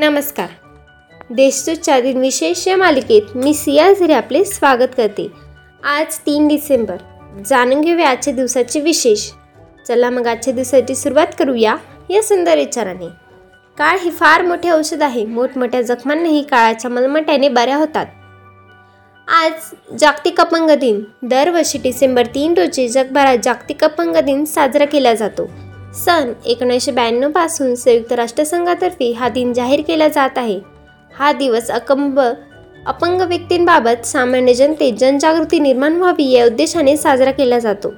नमस्कार. देशदूतच्या दिनविशेष या मालिकेत मी सिया झरे आपले स्वागत करते. आज तीन डिसेंबर जाणून घेऊया आजच्या दिवसाचे विशेष. चला मग आजच्या दिवसाची सुरुवात करूया या सुंदर विचाराने. काळ हे फार मोठे औषध आहे. मोठमोठ्या जखमांनाही काळाच्या मलमट्याने बऱ्या होतात. आज जागतिक अपंग दिन. दरवर्षी डिसेंबर तीन रोजी जगभरात जागतिक अपंग दिन साजरा केला जातो. सन एकोणीसशे ब्याण्णवपासून संयुक्त राष्ट्रसंघातर्फे हा दिन जाहीर केला जात आहे. हा दिवस अकंब अपंग व्यक्तींबाबत सामान्य जनतेत जनजागृती निर्माण व्हावी या उद्देशाने साजरा केला जातो.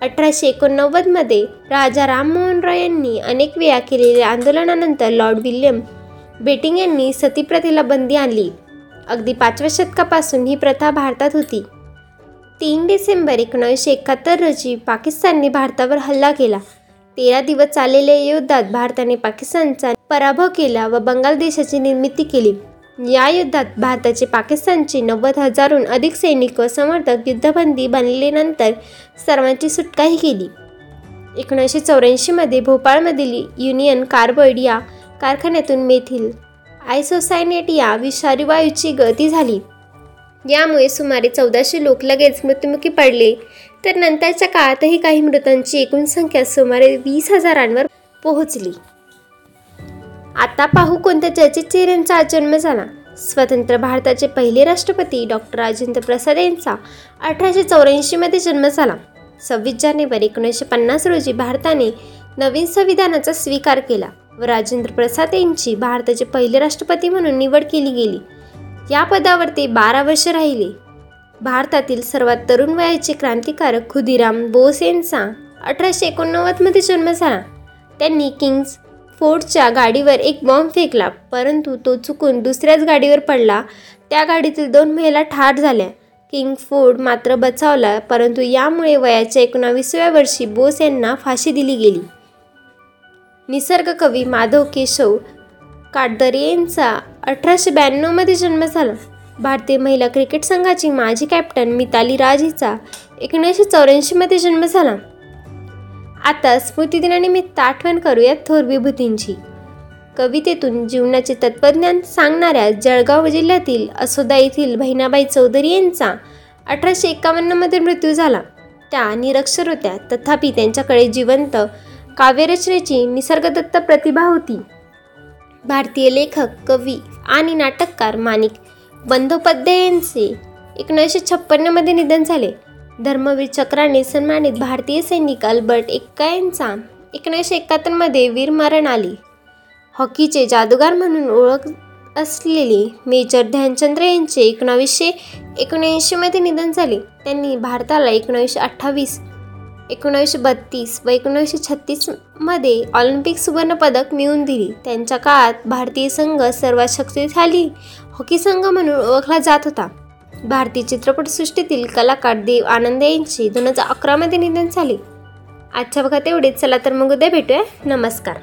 अठराशे एकोणनव्वदमध्ये राजा राममोहन रॉय यांनी अनेक वेळा केलेल्या आंदोलनानंतर लॉर्ड विल्यम बेटिंग यांनी सतीप्रथेला बंदी आणली. अगदी पाचव्या शतकापासून ही प्रथा भारतात होती. तीन डिसेंबर एकोणीसशे एकाहत्तर रोजी पाकिस्तानने भारतावर हल्ला केला. तेरा दिवस चाललेल्या युद्धात भारताने पाकिस्तानचा पराभव केला व बंगाल देशाची निर्मिती केली. या युद्धात भारताचे पाकिस्तानचे नव्वद हजारहून अधिक सैनिक व समर्थक युद्धबंदी बनलेल्यानंतर सर्वांची सुटकाही केली. एकोणीसशे चौऱ्याऐंशीमध्ये भोपाळमधील युनियन कार्बोइड या कारखान्यातून मेथिल आयसोसायनेट या विषारी वायूची गळती झाली. यामुळे सुमारे चौदाशे लोक लगेच मृत्युमुखी पडले. तर नंतरच्या काळातही काही मृतांची एकूण संख्या सुमारे वीस हजारांवर पोहोचली. आता पाहू कोणत्या चर्चित चेहऱ्यांचा जन्म झाला. स्वतंत्र भारताचे पहिले राष्ट्रपती डॉक्टर राजेंद्र प्रसाद यांचा अठराशे चौऱ्याऐंशीमध्ये जन्म झाला. सव्वीस जानेवारी एकोणीसशे पन्नास रोजी भारताने नवीन संविधानाचा स्वीकार केला व राजेंद्र प्रसाद यांची भारताचे पहिले राष्ट्रपती म्हणून निवड केली गेली. या पदावर ते बारा वर्ष राहिले. भारतातील सर्वात तरुण वयाचे क्रांतिकारक खुदिराम बोस यांचा अठराशे एकोणनव्वदमध्ये जन्म झाला. त्यांनी किंग्स फोर्डच्या गाडीवर एक बॉम्ब फेकला परंतु तो चुकून दुसऱ्याच गाडीवर पडला. त्या गाडीतील दोन महिला ठार झाल्या. किंग फोर्ड मात्र बचावला परंतु यामुळे वयाच्या एकोणावीसव्या वर्षी बोस यांना फाशी दिली गेली. निसर्ग कवी माधव केशव काटदरे यांचा अठराशे ब्याण्णवमध्ये जन्म झाला. भारतीय महिला क्रिकेट संघाची माजी कॅप्टन मिताली राज हिचा एकोणीसशे चौऱ्याऐंशीमध्ये जन्म झाला. आता स्मृतिदिनानिमित्त आठवण करूयात थोर विभूतींची. कवितेतून जीवनाचे तत्त्वज्ञान सांगणाऱ्या जळगाव जिल्ह्यातील असोदा येथील बहिणाबाई चौधरी यांचा अठराशे एकावन्नमध्ये मृत्यू झाला. त्या निरक्षर होत्या. तथापि त्यांच्याकडे जिवंत काव्यरचनेची निसर्गदत्त प्रतिभा होती. भारतीय लेखक कवी आणि नाटककार माणिक बंदोपाध्याय यांचे एकोणीसशे छप्पन्नमध्ये निधन झाले. धर्मवीर चक्राने सन्मानित भारतीय सैनिक अल्बर्ट एक्का यांचा एकोणीसशे एकाहत्तरमध्ये वीरमरण आली. हॉकीचे जादूगार म्हणून ओळख असलेले मेजर ध्यानचंद्र यांचे एकोणावीसशे एकोणऐंशीमध्ये निधन झाले. त्यांनी भारताला एकोणावीसशे अठ्ठावीस एकोणीसशे बत्तीस व एकोणीसशे छत्तीसमध्ये ऑलिम्पिक सुवर्णपदक मिळवून दिली. त्यांच्या काळात भारतीय संघ सर्वात शक्तिशाली हॉकी संघ म्हणून ओळखला जात होता. भारतीय चित्रपटसृष्टीतील कलाकार देव आनंद यांचे दोन हजार अकरामध्ये निधन झाले. आजच्या बघा तेवढेच. चला तर मग उद्या भेटूया. नमस्कार.